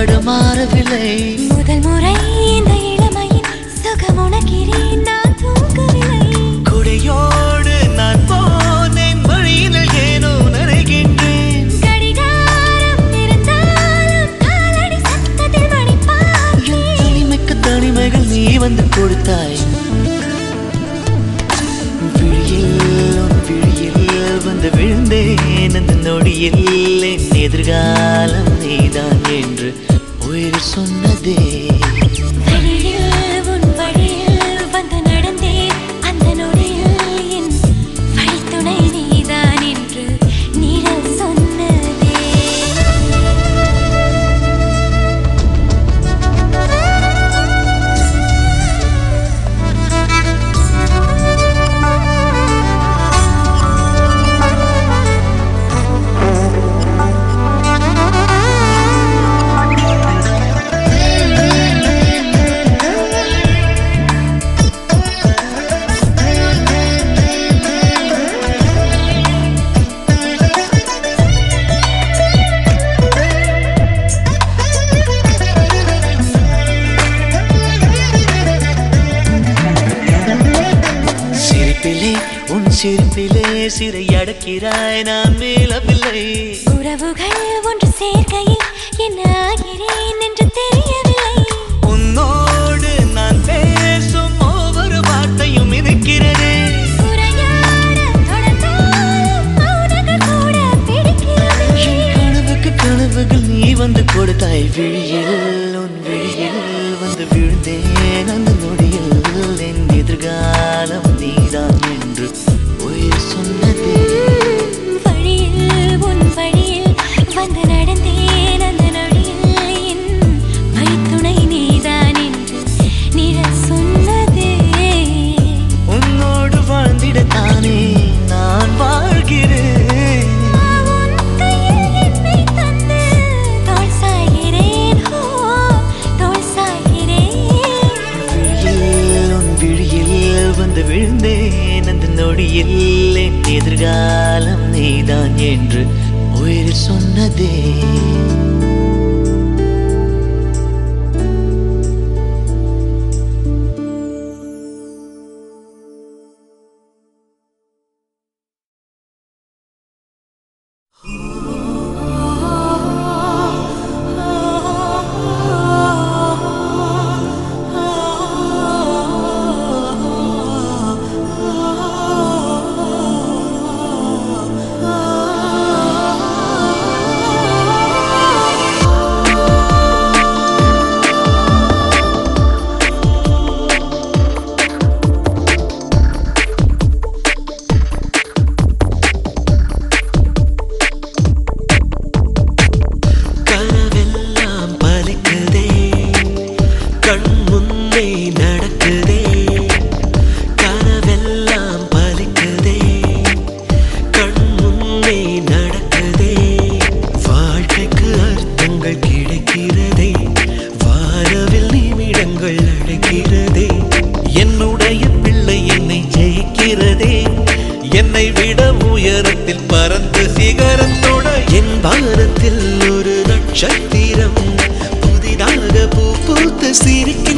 தடுமாறவில்லை. முதல் முறை இந்த இளமையின் சுகம் உணக்கிறேன் நான் தூங்கவில்லை. குடையோடு நான் போனேன். வழியினில் ஏனோ நனைகின்றேன் கடிகாரம் இருந்தாலும் காலடி சத்தத்தில் என் மணிப்பார்த்தேன் தனிமைக்கு தனிமைகள் நீ வந்து கொடுத்தாய். விழியில் விழியில் வந்து விழுந்தேன். அந்த நொடியில் என் சிரிப்பிலே உன் சிரிப்பிலே சிறை அடக்கிறாய் நான் மேலவில்லை உறவுகள் ஒன்று சேர்க்கையில் என்ன ஆகிறேன் என்று தெரியவில்லை. உன்னோடு நான் பேசும் ஒவ்வொரு வார்த்தையும் இருக்கிறதே கனவுகள் நீ வந்து கொடுத்தாய் விழியில் உன் எதிர்காலம் நீதான் என்று உயிர் சொன்னதே. வந்து விழுந்தேன். அந்த நொடியில் என் எதிர்காலம் நீதான் என்று உயிர் சொன்னதே. കൺമുന്നേ i decir que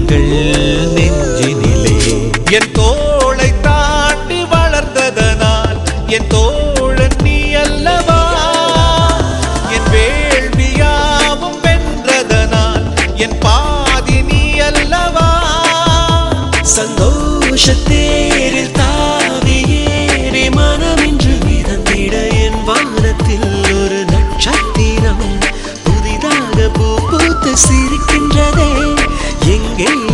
எங்கள் நெஞ்சினிலே. என் தோளை தாண்டி வளர்ந்ததனால் என் தோ गे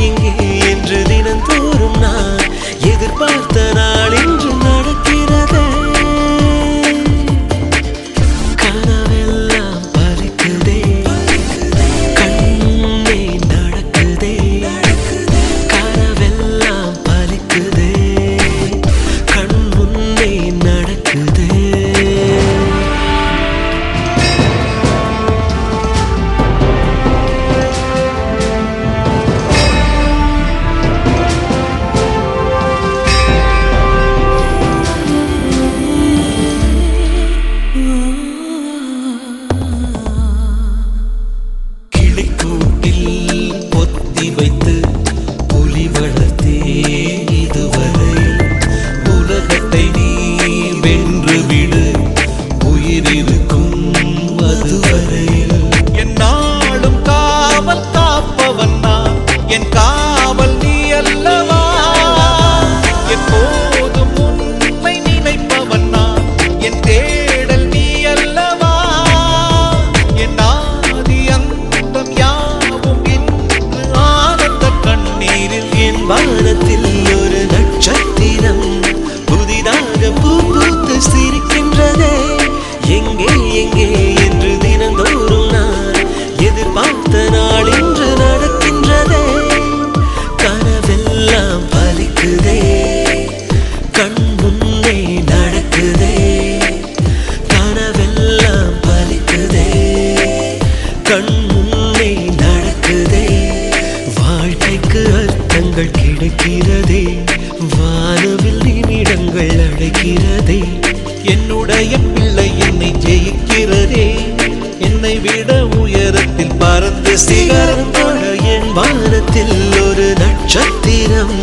விட உயரத்தில் பறந்து சிகரம் தொட என் வானத்தில் ஒரு நட்சத்திரம்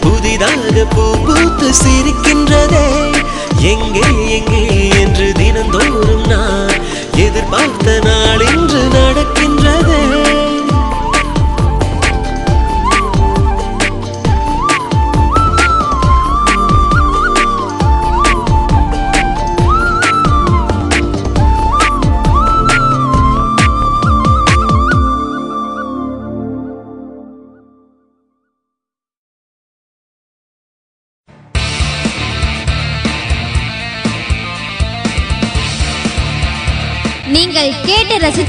புதிதாக பூ பூத்து சிரிக்கின்றதே. எங்கே எங்கே என்று தினந்தோறும் நான் எதிர்பார்த்த நாளில்